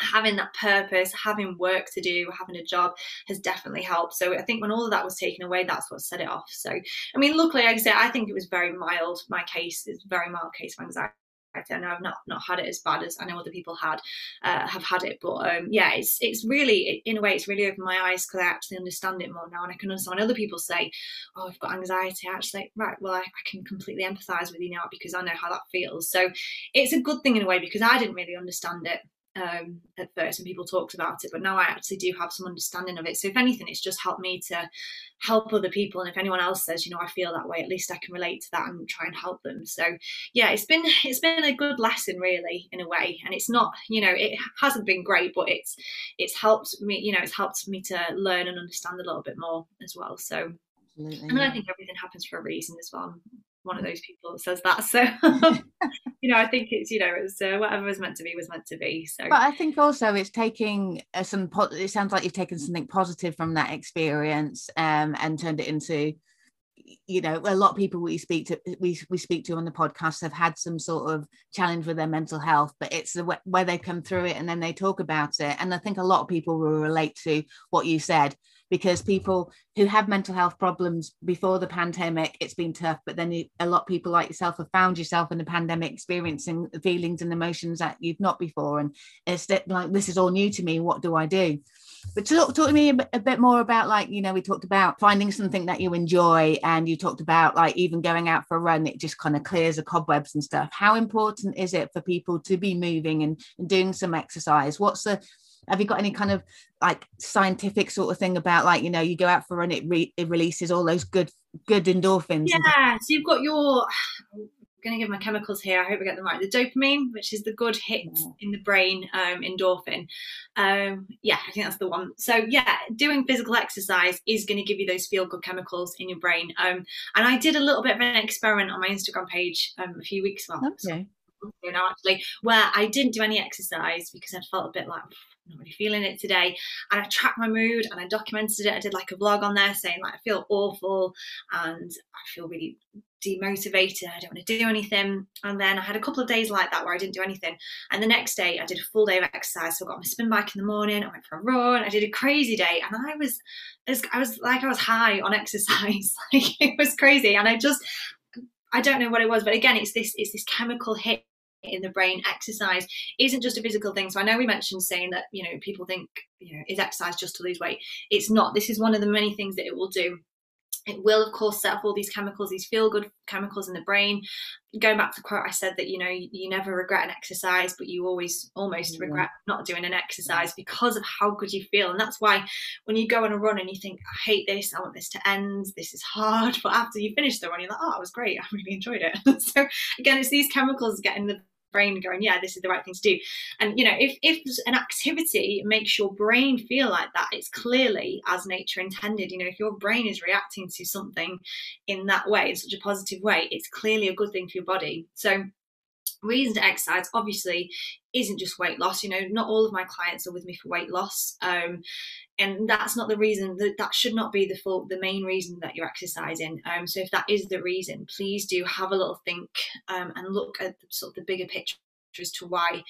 having that purpose, having work to do, having a job has definitely helped. So I think when all of that was taken away, that's what set it off. So I mean, luckily, like I say, I think it was very mild. My case is very mild case of anxiety. I know I've not not had it as bad as I know other people had uh, have had it, but um, yeah, it's it's really in a way it's really opened my eyes because I actually understand it more now, and I can understand when other people say, "Oh, I've got anxiety." I actually, right, well, I, I can completely empathise with you now because I know how that feels. So it's a good thing in a way because I didn't really understand it um, at first and people talked about it, but now I actually do have some understanding of it. So if anything, it's just helped me to help other people. And if anyone else says, you know, I feel that way, at least I can relate to that and try and help them. So yeah, it's been it's been a good lesson really in a way. And it's not, you know, it hasn't been great, but it's it's helped me, you know, it's helped me to learn and understand a little bit more as well. So Absolutely. And I think everything happens for a reason as well one of those people that says that. So, you know, I think it's, you know, it's uh, whatever was meant to be was meant to be. So, but I think also it's taking uh, some, po- it sounds like you've taken something positive from that experience um, and turned it into, you know, a lot of people we speak to, we, we speak to on the podcast have had some sort of challenge with their mental health, but it's the where they come through it and then they talk about it. And I think a lot of people will relate to what you said because people who have mental health problems before the pandemic, it's been tough. But then a lot of people like yourself have found yourself in the pandemic experiencing feelings and emotions that you've not before. And it's like, this is all new to me. What do I do? But talk, talk to me a bit, a bit more about like, you know, we talked about finding something that you enjoy and you talked about like even going out for a run, it just kind of clears the cobwebs and stuff. How important is it for people to be moving and, and doing some exercise? What's the have you got any kind of like scientific sort of thing about like you know you go out for a run it, re- it releases all those good good endorphins yeah so you've got your I'm going to give my chemicals here. I hope I get them right. The dopamine, which is the good hit in the brain, um, endorphin. Um, yeah, I think that's the one. So yeah, doing physical exercise is going to give you those feel good chemicals in your brain. Um, and I did a little bit of an experiment on my Instagram page um, a few weeks ago. Okay. Now actually, where I didn't do any exercise because I felt a bit like not really feeling it today. And I tracked my mood and I documented it. I did like a vlog on there saying like I feel awful and I feel really demotivated. I don't want to do anything. And then I had a couple of days like that where I didn't do anything. And the next day I did a full day of exercise. So I got my spin bike in the morning. I went for a run. I did a crazy day, and I was, I was like I was high on exercise. like it was crazy, and I just. I don't know what it was, but again, it's this it's this chemical hit in the brain exercise isn't just a physical thing. So i know we mentioned saying that you know people think you know is exercise just to lose weight? It's not. This is one of the many things that it will do it will of course set off all these chemicals these feel good chemicals in the brain. Going back to the quote i said that you know you, you never regret an exercise but you always almost mm-hmm. regret not doing an exercise because of how good you feel. And that's why when you go on a run and you think i hate this i want this to end this is hard but after you finish the run you're like oh it was great i really enjoyed it. So again it's these chemicals getting the brain going yeah this is the right thing to do. And you know if if an activity makes your brain feel like that it's clearly as nature intended. You know if your brain is reacting to something in that way in such a positive way it's clearly a good thing for your body. So reason to exercise obviously isn't just weight loss you know not all of my clients are with me for weight loss um, and that's not the reason that that should not be the full the main reason that you're exercising um, so if that is the reason please do have a little think um, and look at sort of the bigger picture as to why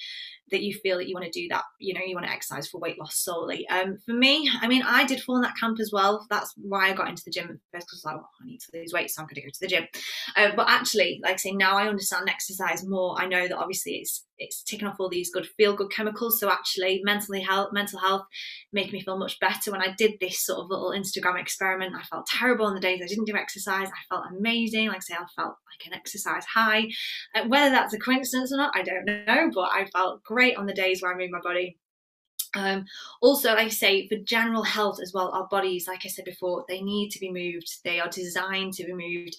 that you feel that you want to do that you know you want to exercise for weight loss solely. Um for me i mean i did fall in that camp as well. That's why i got into the gym first because I, like i need to lose weight so i'm going to go to the gym. Uh, but actually like I say now i understand exercise more. I know that obviously it's it's taking off all these good feel good chemicals so actually mentally health mental health make me feel much better. When i did this sort of little instagram experiment i felt terrible on the days i didn't do exercise. I felt amazing. Like I say i felt like an exercise high. Uh, whether that's a coincidence or not i don't know but i felt great on the days where I move my body. Um, also, I say, for general health as well, our bodies, like I said before, they need to be moved. They are designed to be moved.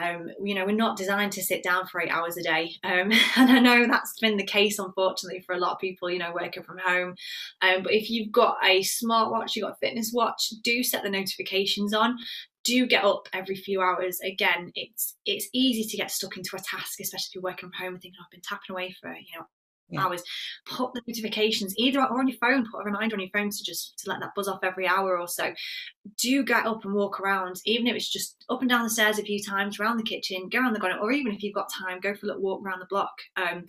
Um, you know, we're not designed to sit down for eight hours a day. Um, and I know that's been the case, unfortunately, for a lot of people, you know, working from home. Um, but if you've got a smartwatch, you've got a fitness watch, do set the notifications on do get up every few hours. Again, it's it's easy to get stuck into a task, especially if you're working from home and thinking, oh, I've been tapping away for you know yeah. hours put the notifications either or on your phone put a reminder on your phone to just to let that buzz off every hour or so do get up and walk around even if it's just up and down the stairs a few times around the kitchen go around the garden or even if you've got time go for a little walk around the block um,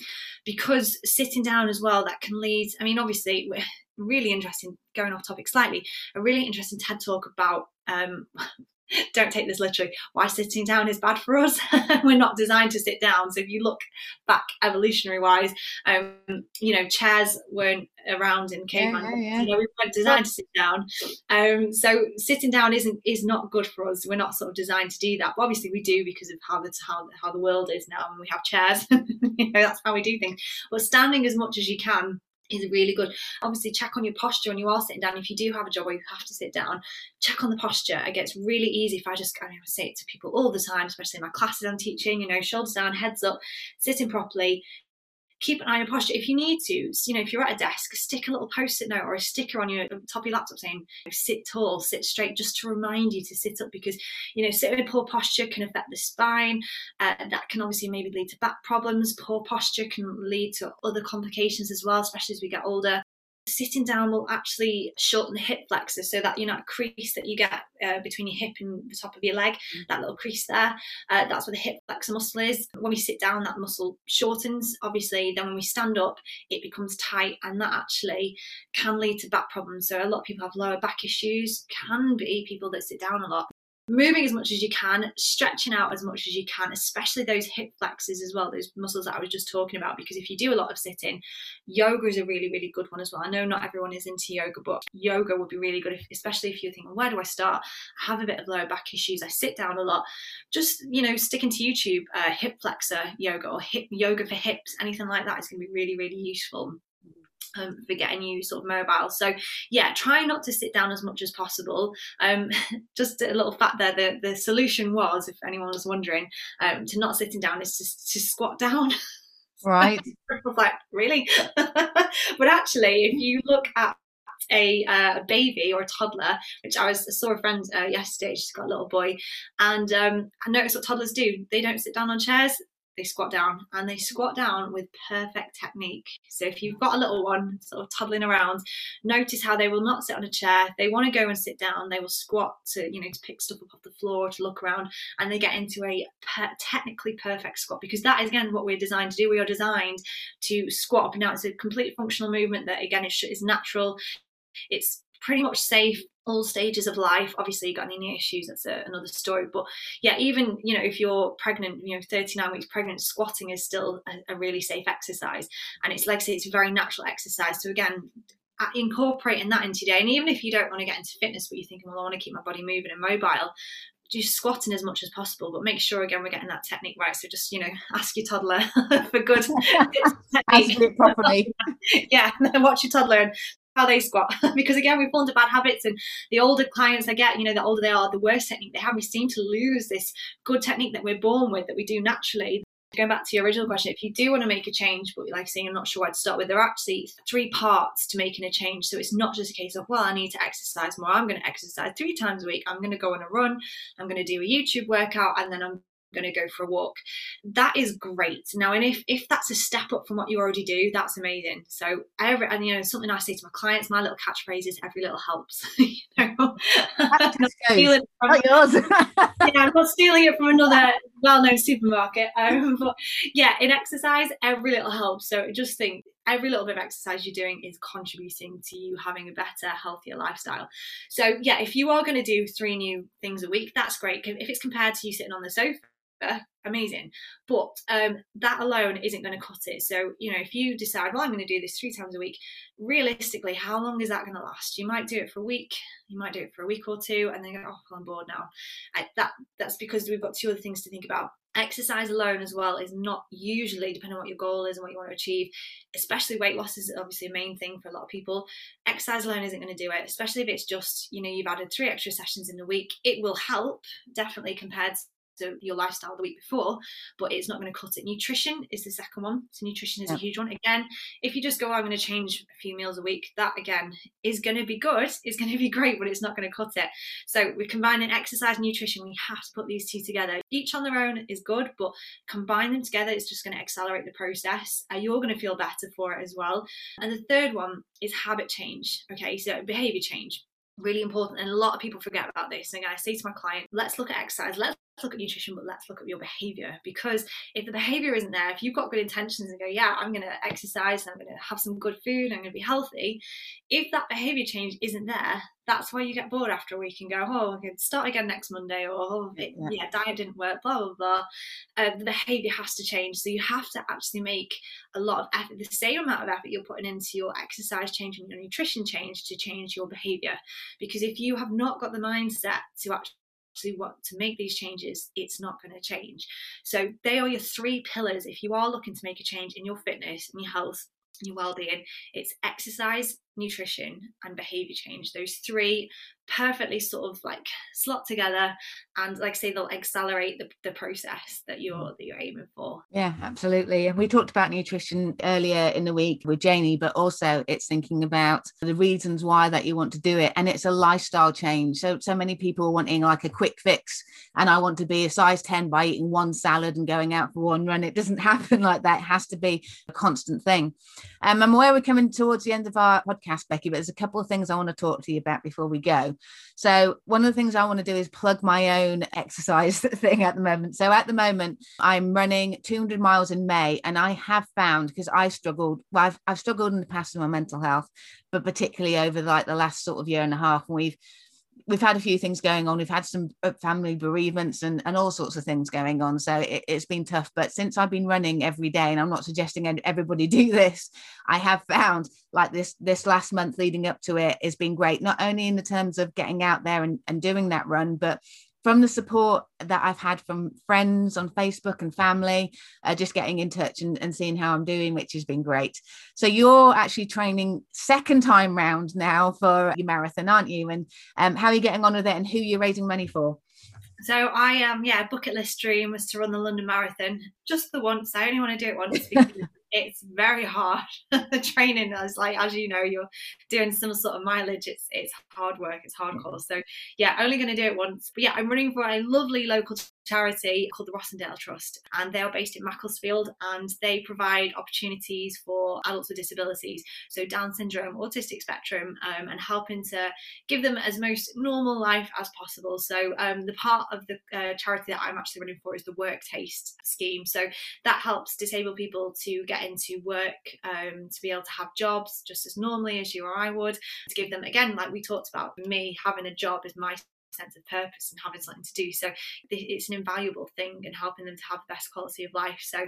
because sitting down as well that can lead i mean obviously we're really interesting going off topic slightly a really interesting ted talk about um, don't take this literally. Why sitting down is bad for us. We're not designed to sit down. So if you look back evolutionary wise um, you know chairs weren't around in caveman yeah, yeah, you know we weren't designed to sit down. Um, so sitting down isn't is not good for us. We're not sort of designed to do that. But obviously we do because of how the how, how the world is now and we have chairs. You know that's how we do things. But standing as much as you can is really good. Obviously, check on your posture when you are sitting down. If you do have a job where you have to sit down, check on the posture. It gets really easy if I just I, mean, I say it to people all the time, especially in my classes I'm teaching. You know, shoulders down, heads up, sitting properly keep an eye on your posture. If you need to, you know, if you're at a desk, stick a little post-it note or a sticker on your top of your laptop saying "sit tall, sit straight," just to remind you to sit up because you know, sitting in poor posture can affect the spine. Uh, that can obviously maybe lead to back problems. Poor posture can lead to other complications as well, especially as we get older sitting down will actually shorten the hip flexor so that you know crease that you get uh, between your hip and the top of your leg mm. that little crease there uh, that's where the hip flexor muscle is. When we sit down that muscle shortens obviously. Then when we stand up it becomes tight and that actually can lead to back problems. So a lot of people have lower back issues can be people that sit down a lot moving as much as you can, stretching out as much as you can, especially those hip flexors as well, those muscles that I was just talking about. Because if you do a lot of sitting, yoga is a really, really good one as well. I know not everyone is into yoga, but yoga would be really good, if, especially if you're thinking, where do I start? I have a bit of lower back issues. I sit down a lot. Just, you know, sticking to YouTube, uh, hip flexor yoga or hip yoga for hips, anything like that is going to be really, really useful um, for getting you sort of mobile. So yeah, try not to sit down as much as possible. Um, just a little fact there, the, the solution was, if anyone was wondering, um, to not sitting down is to, to squat down. Right. I was like, really? but actually, if you look at a uh, baby or a toddler, which I was I saw a friend uh, yesterday. She's got a little boy, and um, I noticed what toddlers do. They don't sit down on chairs they squat down and they squat down with perfect technique. So if you've got a little one sort of toddling around, notice how they will not sit on a chair. They want to go and sit down. They will squat to, you know, to pick stuff up off the floor, to look around, and they get into a per- technically perfect squat because that is again what we're designed to do. We are designed to squat up. It's a completely functional movement that again is, is natural. It's pretty much safe all stages of life. Obviously, you got any issues, that's a, another story. But yeah, even you know, if you're pregnant, you know, 39 weeks pregnant, squatting is still a, a really safe exercise, and it's like I say, it's a very natural exercise. So again, incorporating that into your day, and even if you don't want to get into fitness, but you're thinking, well, I want to keep my body moving and mobile, do squatting as much as possible, but make sure again we're getting that technique right. So just you know, ask your toddler for good properly. yeah, and watch your toddler and how they squat because again we fall into bad habits and the older clients I get you know the older they are the worse technique they have we seem to lose this good technique that we're born with that we do naturally going back to your original question, if you do want to make a change, but like saying I'm not sure where to start with, there are actually three parts to making a change. So it's not just a case of, well, I need to exercise more. I'm going to exercise three times a week. I'm going to go on a run. I'm going to do a YouTube workout, and then I'm going to go for a walk. That is great. Now, and if if that's a step up from what you already do, that's amazing. So every and you know something I say to my clients, my little catchphrase is every little helps. you know, I'm not yours. yeah, I'm not stealing it from another well-known supermarket. Um, but yeah, in exercise, every little helps. So just think every little bit of exercise you're doing is contributing to you having a better, healthier lifestyle. So, yeah, if you are going to do three new things a week, that's great. If it's compared to you sitting on the sofa, amazing. But um, that alone isn't going to cut it. So, you know, if you decide, well, I'm going to do this three times a week, realistically, how long is that going to last? You might do it for a week, you might do it for a week or two, and then go, oh, I'm bored now. I, that That's because we've got two other things to think about. Exercise alone, as well, is not usually, depending on what your goal is and what you want to achieve, especially weight loss is obviously a main thing for a lot of people. Exercise alone isn't going to do it, especially if it's just, you know, you've added three extra sessions in the week. It will help, definitely, compared to your lifestyle the week before, but it's not going to cut it. Nutrition is the second one. So nutrition is yeah. a huge one. Again, if you just go, oh, I'm going to change a few meals a week, that again is going to be good. It's going to be great, but it's not going to cut it. So we're combining exercise and nutrition. We have to put these two together. Each on their own is good, but combine them together. It's just going to accelerate the process. Uh, you're going to feel better for it as well. And the third one is habit change. Okay, so behavior change really important and a lot of people forget about this and again i say to my client let's look at exercise let's look at nutrition but let's look at your behavior because if the behavior isn't there if you've got good intentions and go yeah i'm going to exercise and i'm going to have some good food i'm going to be healthy if that behavior change isn't there that's why you get bored after a week and go oh i can start again next monday or oh, it, yeah. yeah. diet didn't work blah blah blah uh, the behavior has to change so you have to actually make a lot of effort the same amount of effort you're putting into your exercise change and your nutrition change to change your behavior because if you have not got the mindset to actually actually want to make these changes, it's not going to change. So they are your three pillars. If you are looking to make a change in your fitness and your health your well-being, it's exercise, nutrition, and behavior change. Those three perfectly sort of like slot together and like I say they'll accelerate the, the process that you're that you're aiming for. Yeah absolutely and we talked about nutrition earlier in the week with Janie but also it's thinking about the reasons why that you want to do it and it's a lifestyle change. So so many people are wanting like a quick fix and I want to be a size 10 by eating one salad and going out for one run. It doesn't happen like that. It has to be a constant thing. Um, I'm aware we're coming towards the end of our podcast Beckie but there's a couple of things I want to talk to you about before we go so, one of the things I want to do is plug my own exercise thing at the moment. So, at the moment, I'm running 200 miles in May, and I have found because I struggled, well, I've, I've struggled in the past with my mental health, but particularly over like the last sort of year and a half, and we've we've had a few things going on. We've had some uh, family bereavements and, and all sorts of things going on. So it, has been tough. But since I've been running every day, and I'm not suggesting everybody do this, I have found like this this last month leading up to it has been great. Not only in the terms of getting out there and, and doing that run, but from the support that I've had from friends on Facebook and family, uh, just getting in touch and, and seeing how I'm doing, which has been great. So you're actually training second time round now for your marathon, aren't you? And um, how are you getting on with it and who you're raising money for? So I um yeah, bucket list dream was to run the London Marathon just the once. I only want to do it once it's very hard. the training is like, as you know, you're doing some sort of mileage. It's it's hard work. It's hardcore. Mm-hmm. So yeah, only going to do it once. But yeah, I'm running for a lovely local charity called the Rossendale Trust, and they are based in Macclesfield, and they provide opportunities for adults with disabilities, so Down syndrome, autistic spectrum, um, and helping to give them as most normal life as possible. So um, the part of the uh, charity that I'm actually running for is the Work Taste scheme. So that helps disabled people to get into work, um, to be able to have jobs just as normally as you or I would, to give them again, like we talked about, me having a job is my sense of purpose and having something to do. So it's an invaluable thing and helping them to have the best quality of life. So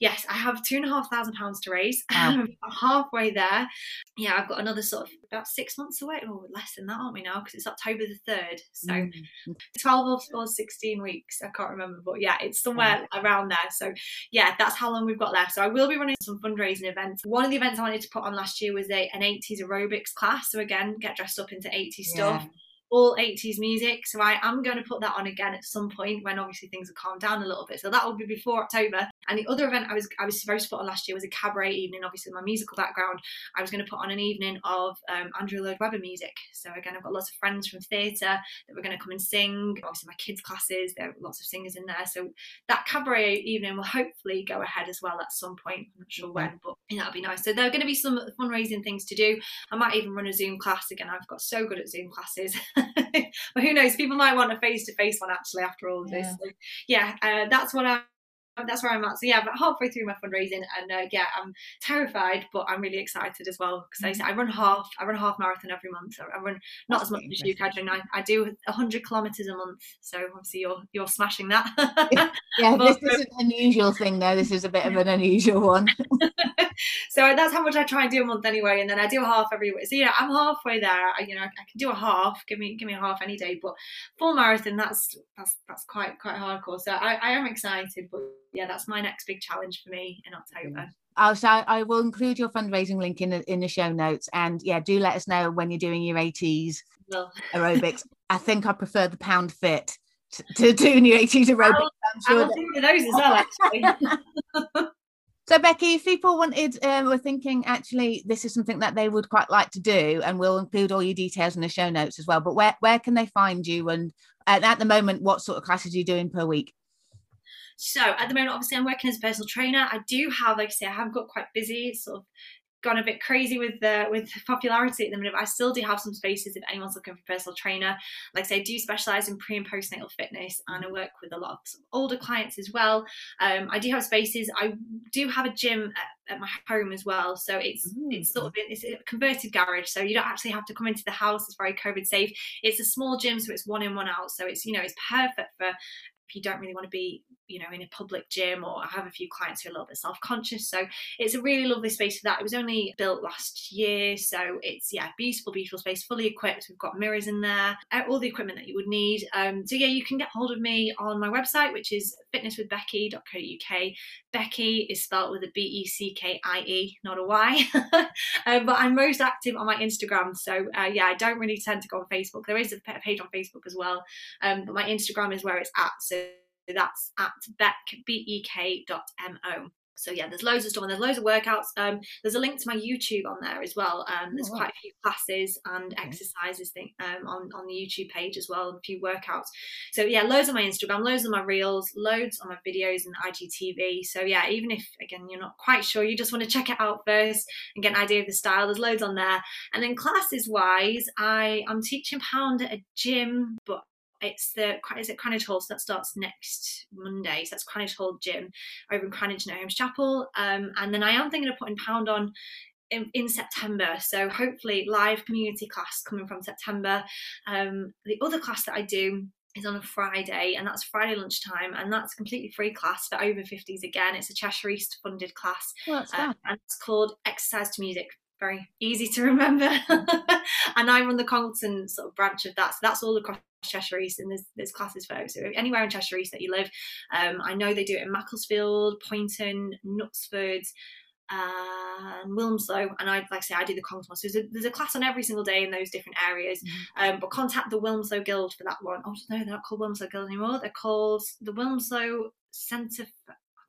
yes, I have two and a half thousand pounds to raise. Wow. halfway there. Yeah, I've got another sort of about six months away, or less than that, aren't we now? Because it's October the third. So mm-hmm. twelve or, sixteen weeks. I can't remember, but yeah, it's somewhere mm-hmm. around there. So yeah, that's how long we've got left. So I will be running some fundraising events. One of the events I wanted to put on last year was a an 80s aerobics class. So again, get dressed up into 80s yeah. stuff all 80s music. So I am going to put that on again at some point when obviously things have calmed down a little bit. So that will be before October. And the other event I was I was supposed to put on last year was a cabaret evening. Obviously, my musical background, I was going to put on an evening of um, Andrew Lloyd Webber music. So again, I've got lots of friends from theatre that were going to come and sing. Obviously, my kids' classes, there are lots of singers in there. So that cabaret evening will hopefully go ahead as well at some point. I'm not sure when, but that'll be nice. So there are going to be some fundraising things to do. I might even run a Zoom class again. I've got so good at Zoom classes. but who knows? People might want a face-to-face one actually after all of this. Yeah, so, yeah uh, that's what I that's where I'm at. So yeah, but halfway through my fundraising, and uh, yeah, I'm terrified, but I'm really excited as well because. I, I run half. I run a half marathon every month. So I run not that's as much as you, Kedron. I, I do 100 kilometers a month. So obviously you're you're smashing that. yeah, but, this isn't an unusual thing though. This is a bit of an unusual one. so that's how much I try and do a month anyway, and then I do a half every week. So yeah, I'm halfway there. I, you know, I can do a half. Give me give me a half any day, but full marathon that's that's that's quite quite hardcore. So I, I am excited, but yeah, that's my next big challenge for me in October. I'll so I will include your fundraising link in the in the show notes, and yeah, do let us know when you're doing your 80s well. aerobics. I think I prefer the pound fit to, to doing your 80s aerobics. I'll, I'm sure I'll that... those as well, actually. So Beckie, if people wanted, um, were thinking actually this is something that they would quite like to do, and we'll include all your details in the show notes as well. But where where can they find you? And at the moment, what sort of classes are you doing per week? So at the moment, obviously, I'm working as a personal trainer. I do have, like I say, I have got quite busy, sort of gone a bit crazy with the with popularity at the minute. But I still do have some spaces if anyone's looking for a personal trainer. Like I say, I do specialize in pre and postnatal fitness, and I work with a lot of older clients as well. Um, I do have spaces. I do have a gym at, at my home as well, so it's mm. it's sort of it's a converted garage. So you don't actually have to come into the house. It's very COVID safe. It's a small gym, so it's one in one out. So it's you know it's perfect for if you don't really want to be you know in a public gym or I have a few clients who are a little bit self-conscious so it's a really lovely space for that it was only built last year so it's yeah beautiful beautiful space fully equipped we've got mirrors in there uh, all the equipment that you would need um, so yeah you can get hold of me on my website which is fitnesswithbeckie.co.uk Beckie is spelled with a B E C K I E, not a Y. um, but I'm most active on my Instagram. So, uh, yeah, I don't really tend to go on Facebook. There is a page on Facebook as well. Um, but my Instagram is where it's at. So that's at beck, B-E-K dot M-O so yeah there's loads of stuff and there's loads of workouts. Um, there's a link to my youtube on there as well. Um, there's oh, quite a few classes and okay. exercises thing um, on, on the youtube page as well and a few workouts. So yeah loads on my instagram loads on my reels loads on my videos and igtv so yeah even if again you're not quite sure you just want to check it out first and get an idea of the style there's loads on there. And then classes wise i i'm teaching pound at a gym but it's the is it Cranage Hall, so that starts next Monday. So that's Cranage Hall Gym over in Cranage No Holmes Chapel. Um, and then I am thinking of putting Pound on in, in, September. So hopefully live community class coming from September. Um, the other class that I do is on a Friday, and that's Friday lunchtime, and that's completely free class for over 50s again. It's a Cheshire East funded class, oh, uh, and it's called Exercise to Music very easy to remember. and I run the Congleton sort of branch of that. So that's all across Cheshire East and there's, there's classes for so anywhere in Cheshire East that you live. Um, I know they do it in Macclesfield, Poynton, Knutsford, and Wilmslow, and I like I say I do the Congleton. So there's a, there's a, class on every single day in those different areas. Mm-hmm. Um, but contact the Wilmslow Guild for that one. Oh no, they're not called Wilmslow Guild anymore. They're called the Wilmslow Centre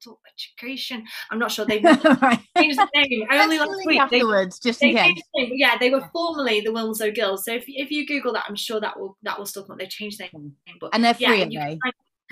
adult education. I'm not sure they changed the name only last week. Afterwards, they, just in case. yeah, they were formerly the Wilmslow Guild. So if, if you Google that, I'm sure that will that will still come. They changed their hmm. name, but and they're free, yeah, are they?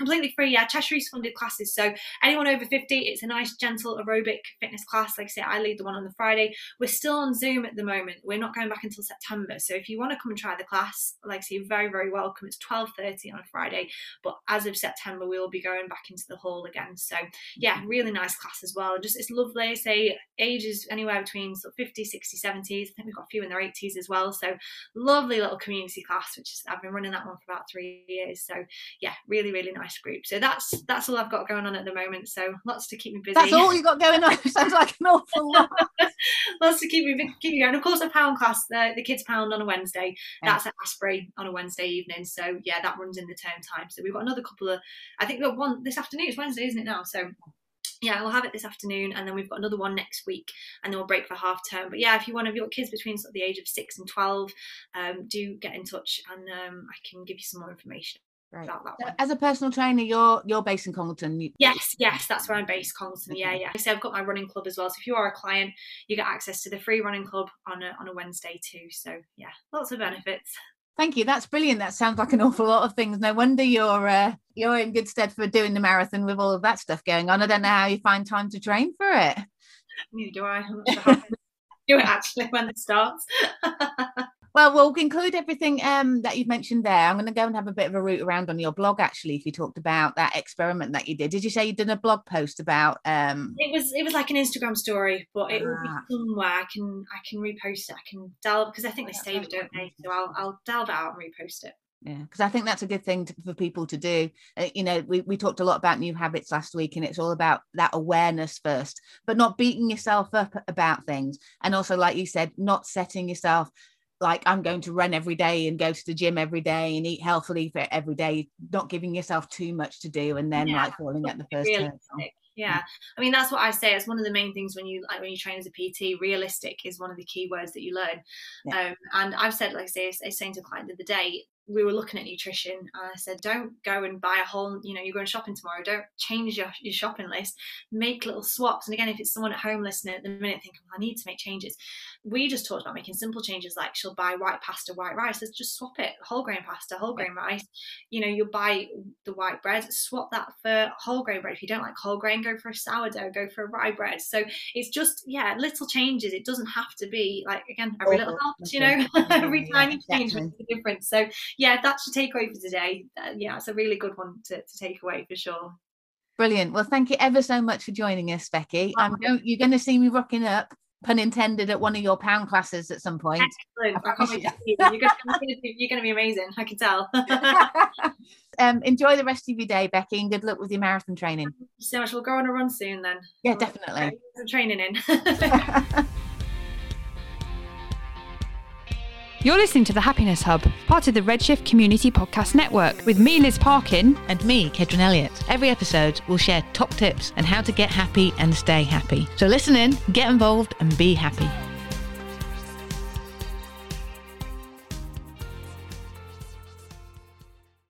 Completely free. Yeah, Cheshire's funded classes. So anyone over 50, it's a nice, gentle aerobic fitness class. Like I say, I lead the one on the Friday. We're still on Zoom at the moment. We're not going back until September. So if you want to come and try the class, like I say, you're very, very welcome. It's 12.30 on a Friday. But as of September, we will be going back into the hall again. So yeah, mm-hmm. really nice class as well. Just it's lovely. I Say ages anywhere between sort of 50, 60, 70s. I think we've got a few in their 80s as well. So lovely little community class, which is I've been running that one for about three years. So yeah, really, really nice group. So that's that's all I've got going on at the moment. So lots to keep me busy. That's all you've got going on. Sounds like an awful lot. lots to keep me keep me going. Of course, a pound class, the, the kids pound on a Wednesday. Yeah. That's at Astbury on a Wednesday evening. So yeah, that runs in the term time. So we've got another couple of. I think we've got one this afternoon. It's Wednesday, isn't it now? So yeah, we'll have it this afternoon, and then we've got another one next week, and then we'll break for half term. But yeah, if you want to, have your kids between sort of the age of six and twelve, um, do get in touch, and um, I can give you some more information. Right. As a personal trainer, you're you're based in Congleton. Yes, yes, that's where I'm based, Congleton. Yeah, yeah. So I've got my running club as well. So if you are a client, you get access to the free running club on a on a Wednesday too. So yeah, lots of benefits. Thank you. That's brilliant. That sounds like an awful lot of things. No wonder you're uh, you're in good stead for doing the marathon with all of that stuff going on. I don't know how you find time to train for it. Neither do I. I'm not sure how do it actually when it starts. Well, we'll include everything um, that you've mentioned there. I'm going to go and have a bit of a root around on your blog. Actually, if you talked about that experiment that you did, did you say you did a blog post about? Um... It was it was like an Instagram story, but it ah. will be ah. somewhere I can I can repost it. I can delve because I think they save it, don't they? So I'll I'll delve out and repost it. Yeah, because I think that's a good thing to, for people to do. Uh, you know, we, we talked a lot about new habits last week, and it's all about that awareness first, but not beating yourself up about things. And also, like you said, not setting yourself like I'm going to run every day and go to the gym every day and eat healthily for every day, not giving yourself too much to do and then yeah, like falling at the first turn. Yeah, I mean that's what I say. It's one of the main things when you like when you train as a PT. Realistic is one of the key words that you learn. Yeah. Um, and I've said, like I say, I was saying to a client the other day, we were looking at nutrition and I said, don't go and buy a whole, you know, you're going shopping tomorrow. Don't change your, your shopping list. Make little swaps. And again, if it's someone at home listening at the minute thinking, well, I need to make changes, we just talked about making simple changes like she'll buy white pasta, white rice. Let's just swap it. Whole grain pasta, whole grain rice. You know, you'll buy the white bread, swap that for whole grain bread. If you don't like whole grain, go for a sourdough, go for a rye bread. So it's just, yeah, little changes. It doesn't have to be like, again, every little helps, you know, every tiny change makes a difference. So yeah, that's your takeaway for today. Uh, yeah, it's a really good one to, to take away for sure. Brilliant. Well, thank you ever so much for joining us, Beckie. I'm going, you're going to see me rocking up, pun intended, at one of your pound classes at some point. Excellent. You're, going to, you're going to be amazing. I can tell. um, enjoy the rest of your day, Beckie, and good luck with your marathon training. Thank you so much. We'll go on a run soon then. Yeah, definitely. Training in. You're listening to the Happiness Hub, part of the Redshift Community Podcast Network, with me, Liz Parkin. And me, Kedron Elliott. Every episode, we'll share top tips on how to get happy and stay happy. So listen in, get involved, and be happy.